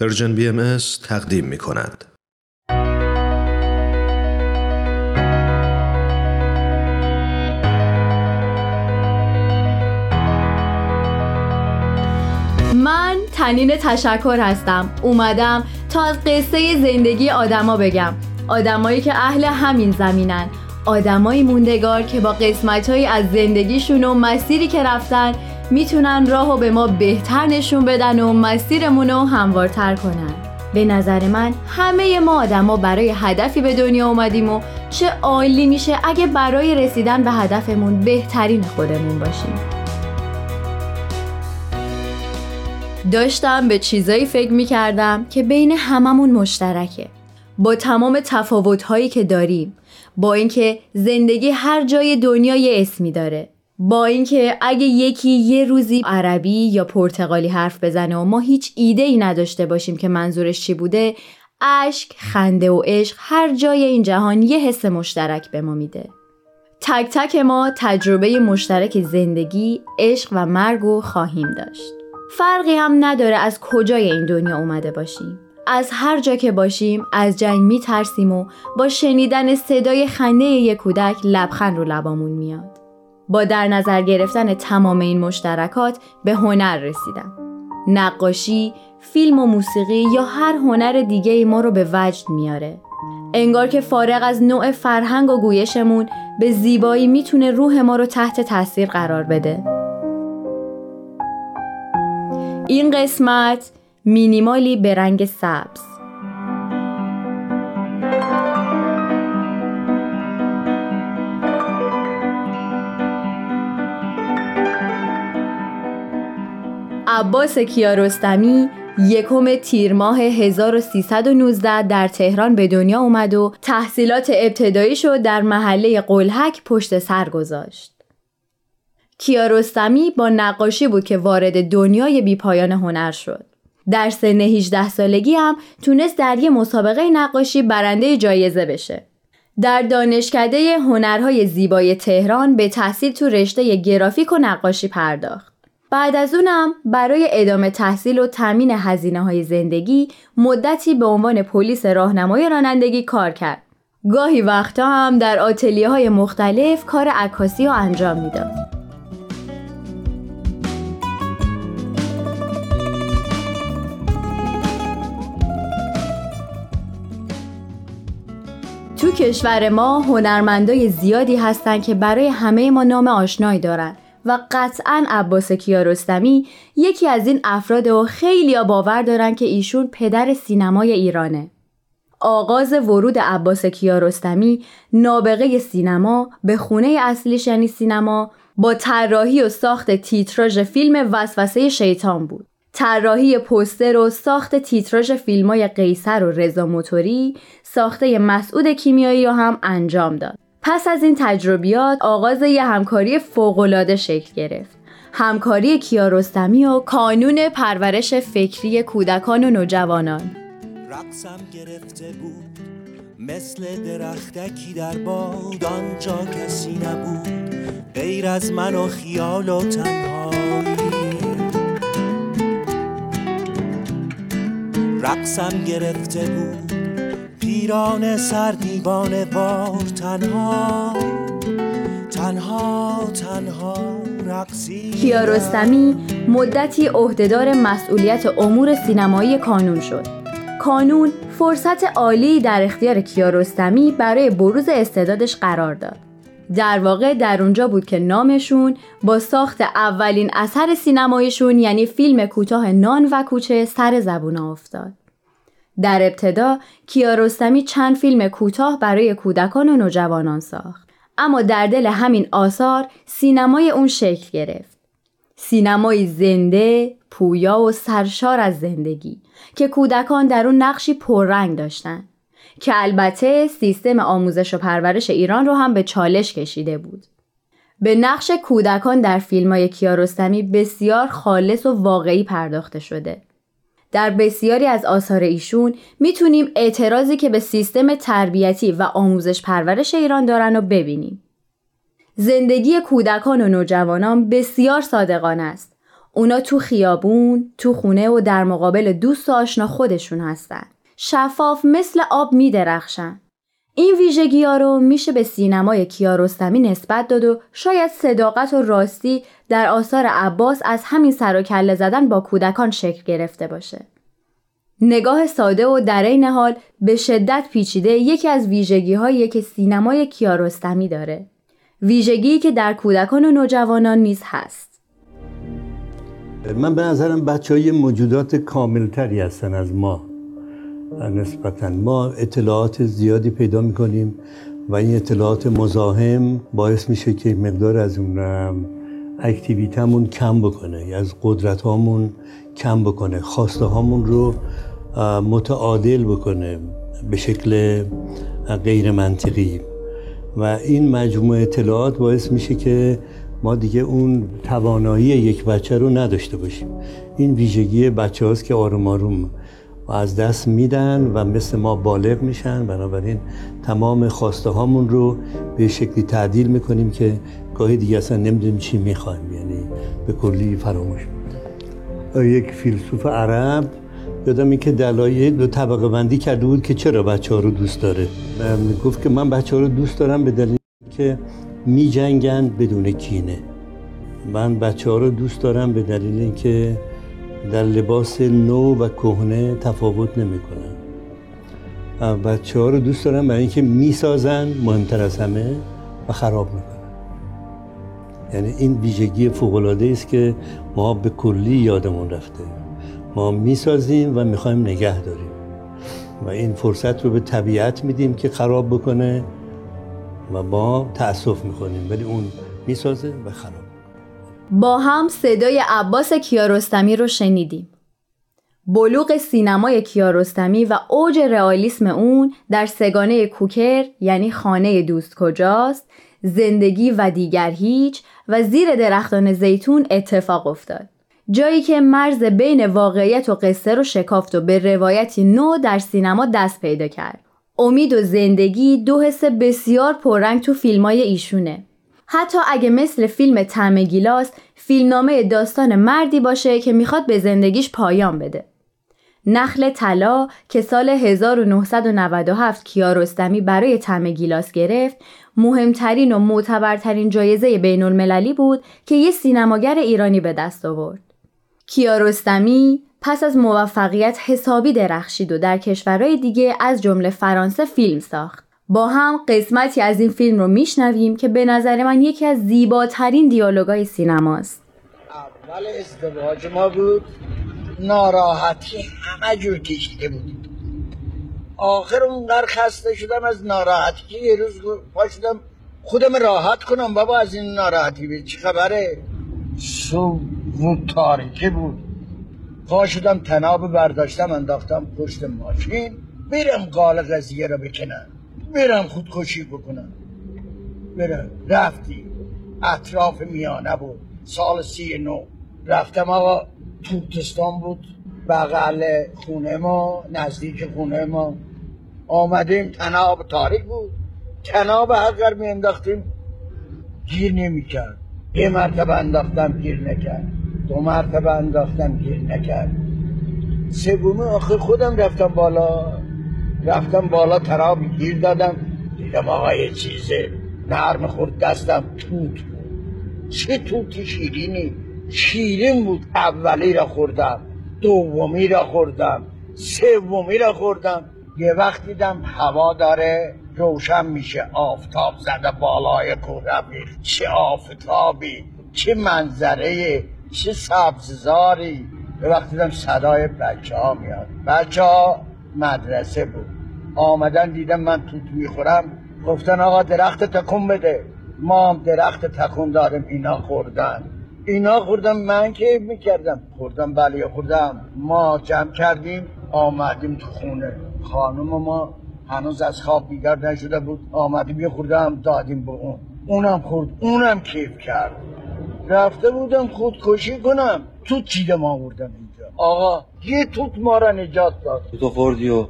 پرژن بی ام تقدیم می کند. من تنین تشکر هستم. اومدم تا از قصه زندگی آدما بگم. آدمایی که اهل همین زمینن. آدمایی موندگار که با قسمتهایی از زندگیشون و مسیری که رفتن می‌تونن راهو به ما بهتر نشون بدن و مسیرمون رو هموارتر کنن. به نظر من همه ما آدما برای هدفی به دنیا اومدیم و چه عالی میشه اگه برای رسیدن به هدفمون بهترین خودمون باشیم. داشتم به چیزایی فکر می‌کردم که بین هممون مشترکه. با تمام تفاوتهایی که داریم با اینکه زندگی هر جای دنیا یه اسمی داره. با اینکه اگه یکی یه روزی عربی یا پرتغالی حرف بزنه و ما هیچ ایده ای نداشته باشیم که منظورش چی بوده اشک، خنده و عشق هر جای این جهان یه حس مشترک به ما میده. تک تک ما تجربه مشترک زندگی، عشق و مرگ و خواهیم داشت. فرقی هم نداره از کجای این دنیا اومده باشیم. از هر جا که باشیم از جنگ می ترسیم و با شنیدن صدای خنده یک کودک لبخند رو لبامون میاد. با در نظر گرفتن تمام این مشترکات به هنر رسیدم. نقاشی، فیلم و موسیقی یا هر هنر دیگه ما رو به وجد میاره. انگار که فارغ از نوع فرهنگ و گویشمون به زیبایی می‌تونه روح ما رو تحت تاثیر قرار بده. این قسمت مینیمالی به رنگ سبز. عباس کیارستمی یکم تیر ماه 1319 در تهران به دنیا اومد و تحصیلات ابتدایی شد در محله قلحک پشت سر گذاشت. کیارستمی با نقاشی بود که وارد دنیای بیپایان هنر شد. در سن 18 سالگی هم تونست در یه مسابقه نقاشی برنده جایزه بشه. در دانشکده هنرهای زیبای تهران به تحصیل تو رشته گرافیک و نقاشی پرداخت. بعد از اونم برای ادامه تحصیل و تامین هزینه های زندگی مدتی به عنوان پلیس راهنمای رانندگی کار کرد. گاهی وقتا هم در آتلیه های مختلف کار عکاسی رو انجام می‌داد. تو کشور ما هنرمندای زیادی هستن که برای همه ما نام آشنایی دارن و قطعا عباس کیارستمی یکی از این افراد و خیلی باور دارن که ایشون پدر سینمای ایرانه. آغاز ورود عباس کیارستمی نابغه سینما به خونه اصلیش یعنی سینما با طراحی و ساخت تیتراژ فیلم وسوسه شیطان بود. طراحی پوستر و ساخت تیتراژ فیلمای قیصر و رضا موتوری ساخته مسعود کیمیایی رو هم انجام داد. پس از این تجربیات آغاز یه همکاری فوقالعاده شکل گرفت. همکاری کیارستمی و کانون پرورش فکری کودکان و نوجوانان. رقصم گرفته بود مثل درختکی در باد آنجا کسی نبود غیر از من و خیال و تنهایی رقصم گرفته بود پیران سر دیوان وار تنها تنها تنها رقصی. کیارستمی مدتی عهدهدار مسئولیت امور سینمایی کانون شد. کانون فرصت عالی در اختیار کیارستمی برای بروز استعدادش قرار داد. در واقع در اونجا بود که نامشون با ساخت اولین اثر سینمایشون یعنی فیلم کوتاه نان و کوچه سر زبون افتاد. در ابتدا کیارستمی چند فیلم کوتاه برای کودکان و نوجوانان ساخت. اما در دل همین آثار سینمای اون شکل گرفت. سینمای زنده، پویا و سرشار از زندگی که کودکان در اون نقشی پررنگ داشتند. که البته سیستم آموزش و پرورش ایران رو هم به چالش کشیده بود. به نقش کودکان در فیلم های کیارستمی بسیار خالص و واقعی پرداخته شده. در بسیاری از آثار ایشون می‌تونیم اعتراضی که به سیستم تربیتی و آموزش پرورش ایران دارن رو ببینیم. زندگی کودکان و نوجوانان بسیار صادقانه است. اونا تو خیابون، تو خونه و در مقابل دوست و آشنا خودشون هستن. شفاف مثل آب می درخشن. این ویژگی ها رو میشه به سینمای کیارستمی نسبت داد و شاید صداقت و راستی در آثار عباس از همین سر و کله زدن با کودکان شکل گرفته باشه. نگاه ساده و در این حال به شدت پیچیده یکی از ویژگی هایی که سینمای کیارستمی داره. ویژگی که در کودکان و نوجوانان نیز هست. من به نظرم بچه های موجودات کاملتری هستن از ما نسبتا ما اطلاعات زیادی پیدا می‌کنیم و این اطلاعات مزاحم باعث میشه که مقدار از اون اکتیویتمون کم بکنه از قدرت هامون کم بکنه خواسته هامون رو متعادل بکنه به شکل غیر منطقی و این مجموعه اطلاعات باعث میشه که ما دیگه اون توانایی یک بچه رو نداشته باشیم. این ویژگی بچه هاست که آروم آروم و از دست میدن و مثل ما بالغ میشن. بنابراین تمام خواسته هامون رو به شکلی تعدیل می‌کنیم که گاهی دیگه اصلا نمی‌دونیم چی می‌خوایم. یعنی به کلی فراموش. یک فیلسوف عرب یادم که دلایل دو طبقه بندی کرده بود که چرا بچه ها رو دوست داره؟ گفت که من بچه ها رو دوست دارم به دلیل که می جنگن بدون کینه. من بچه ها رو دوست دارم به دلیل اینکه در لباس نو و کهنه تفاوت نمی‌کنن بچه ها رو دوست دارم برای اینکه می‌سازن مهمتر از همه و خراب می‌کنن. یعنی این ویژگی فوق است که ما به کلی یادمون رفته. ما می‌سازیم و می‌خوایم نگه داریم. و این فرصت رو به طبیعت میدیم که خراب بکنه و ما تأسف می‌کنیم. ولی اون می‌سازه و خراب. با هم صدای عباس کیارستمی رو شنیدیم. بلوغ سینمای کیارستمی و اوج رئالیسم اون در سگانه کوکر یعنی خانه دوست کجاست، زندگی و دیگر هیچ و زیر درختان زیتون اتفاق افتاد. جایی که مرز بین واقعیت و قصه رو شکافت و به روایتی نو در سینما دست پیدا کرد. امید و زندگی دو حس بسیار پررنگ تو فیلمای ایشونه. حتی اگه مثل فیلم تعم گیلاس فیلمنامه داستان مردی باشه که می‌خواد به زندگیش پایان بده. نخل طلا که سال 1997 کیارستمی برای تعم گیلاس گرفت مهمترین و معتبرترین جایزه بین المللی بود که یه سینماگر ایرانی به دست آورد. کیارستمی پس از موفقیت حسابی درخشید و در کشورهای دیگه از جمله فرانسه فیلم ساخت. با هم قسمتی از این فیلم رو میشنویم که به نظر من یکی از زیباترین دیالوگای سینماست. اول ازدواج ما بود. ناراحتی همه جور کشیده بود. آخر اونقدر خسته شدم از ناراحتی. یه روز پاشدم خودم راحت کنم بابا از این ناراحتی به چی خبره؟ صبح بود تاریکی بود. پا شدم تناب برداشتم انداختم پشت ماشین. بیرم قال قضیه رو بکنم. برم خودکشی بکنم. برم. رفتی. اطراف میانه بود. سال سی نو رفتم آقا توتستان بود. بغل خونه ما نزدیک خونه ما. آمدیم تناب تاریک بود. تناب اگر می انداختیم گیر نمی کرد. یه مرتبه انداختم گیر نکرد. دو مرتبه انداختم گیر نکرد. سومی آخر خودم رفتم بالا. رفتم بالا تراب گیر دادم. دیدم آقا یه چیزه نرم خورد دستم. توت بود. چه توتی شیرینی؟ شیرین بود. اولی را خوردم دومی را خوردم سومی را خوردم. یه وقت دیدم هوا داره روشن میشه. آفتاب زده بالای کوره چه آفتابی چه منظره چه سبززاری. به وقت دیدم صدای بچه ها میاد. بچه ها مدرسه بود. آمدن دیدم من توت می‌خورم. گفتن آقا درخت تکون بده. ما هم درخت تکون داریم. اینا خوردن. اینا خوردم من که می‌کردم. خوردم بله خوردم. ما جمع کردیم. آمدیم تو خونه. خانم ما هنوز از خواب بیدار نشده بود. آمدیم یه خوردم دادیم به اون. اونم خورد. اونم کیف کرد. رفته بودم خودکشی کنم. توت چیدم آوردم؟ آقا یه توت ما را نجات داد. تو خوردی و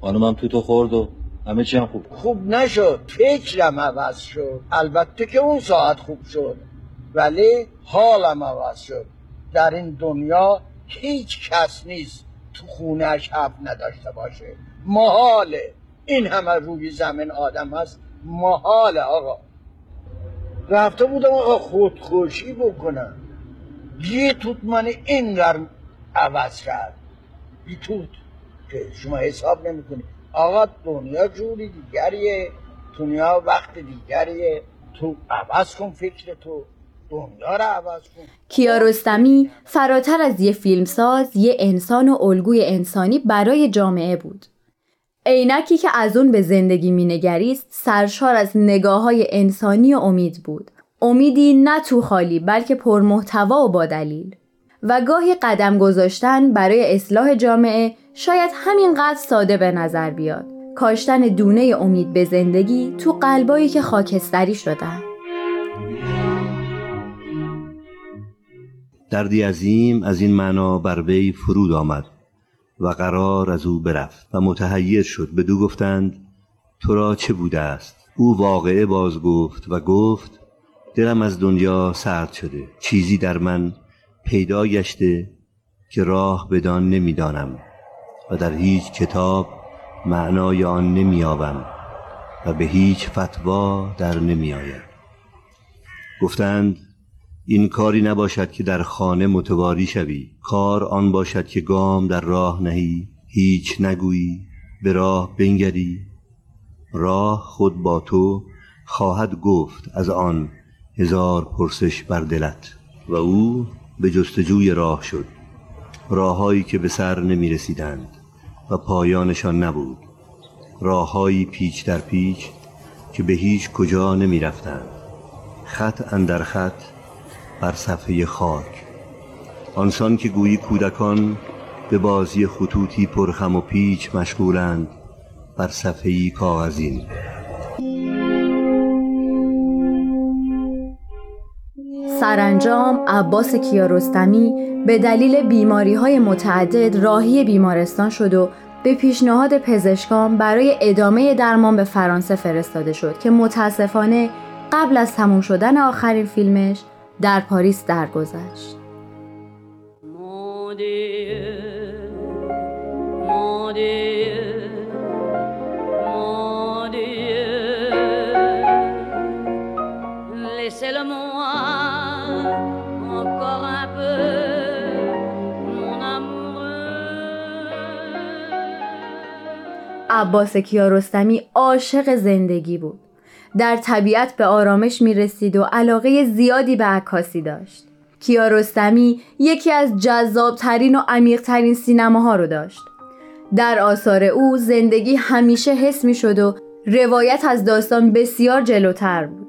خانمم تو تو خورد و همه چی هم خوب. خوب نشد. فکرم عوض شد. البته که اون ساعت خوب شد. ولی حالم عوض شد. در این دنیا هیچ کس نیست تو خونهش حرف نداشته باشه. محاله. این همه روی زمین آدم هست. محاله آقا. رفته بودم آقا خودخوشی بکنم. یه توت من اینقدر عوض کرد. یه توت که شما حساب نمی‌کنی. آقا دنیا جوری دیگریه. دنیا وقت دیگریه. تو عوض کن فکر تو. دنیا رو عوض کن. کیارستمی فراتر از یه فیلمساز یه انسان و الگوی انسانی برای جامعه بود. عینکی که از اون به زندگی مینگریست سرشار از نگاه های انسانی و امید بود. امیدی نه تو خالی بلکه پرمحتوا و با دلیل. و گاهی قدم گذاشتن برای اصلاح جامعه شاید همینقدر ساده به نظر بیاد. کاشتن دونه امید به زندگی تو قلبایی که خاکستری شدن دردی عظیم از این معنا بر وی فرود آمد و قرار از او برفت و متحیر شد. بدو گفتند تو را چه بوده است؟ او واقعه باز گفت و گفت دلم از دنیا سرد شده. چیزی در من پیدا گشته که راه بدان نمی‌دانم و در هیچ کتاب معنای آن نمییابم و به هیچ فتوا در نمیآید. گفتند این کاری نباشد که در خانه متواری شوی. کار آن باشد که گام در راه نهی. هیچ نگویی به راه بنگری. راه خود با تو خواهد گفت از آن هزار پرسش بر دلت و او به جستجوی راه شد. راههایی که به سر نمی رسیدند و پایانشان نبود. راههایی پیچ در پیچ که به هیچ کجا نمی رفتند. خط اندر خط بر صفحه خاک. آنسان که گویی کودکان به بازی خطوطی پرخم و پیچ مشغولند بر صفحه کاغذین. سرانجام عباس کیارستمی به دلیل بیماری های متعدد راهی بیمارستان شد و به پیشنهاد پزشکان برای ادامه درمان به فرانسه فرستاده شد که متاسفانه قبل از تموم شدن آخرین فیلمش در پاریس درگذشت. عباس کیارستمی عاشق زندگی بود. در طبیعت به آرامش می رسید و علاقه زیادی به عکاسی داشت. کیارستمی یکی از جذابترین و عمیقترین سینماها رو داشت. در آثار او زندگی همیشه حس می شد و روایت از داستان بسیار جلوتر بود.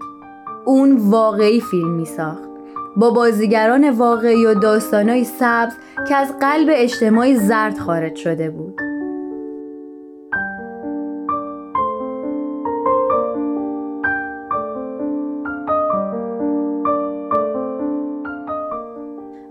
اون واقعی فیلم می ساخت. با بازیگران واقعی و داستانای سبز که از قلب اجتماعی زرد خارج شده بود.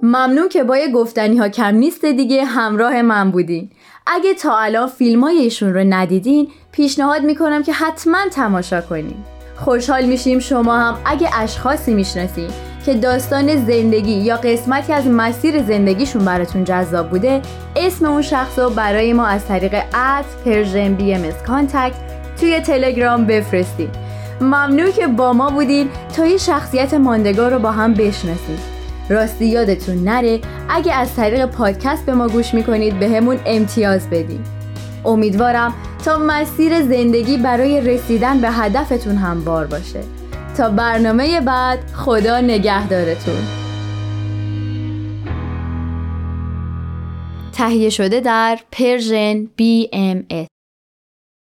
ممنون که با یه گفتنی ها کم نیست دیگه همراه من بودین. اگه تا الان فیلم های ایشون رو ندیدین پیشنهاد می‌کنم که حتما تماشا کنین. خوشحال میشیم شما هم اگه اشخاصی می‌شناسین که داستان زندگی یا قسمتی از مسیر زندگیشون براتون جذاب بوده اسم اون شخص رو برای ما از طریق at Persian BM contact توی تلگرام بفرستید ممنون که با ما بودین. تا یه شخصیت ماندگار رو با هم بشناسید. راستی یادتون نره اگه از طریق پادکست به ما گوش می‌کنید بهمون امتیاز بدین. امیدوارم تا مسیر زندگی برای رسیدن به هدفتون هموار باشه. تا برنامه بعد خدا نگهدارتون. تهیه شده در پرژن BMS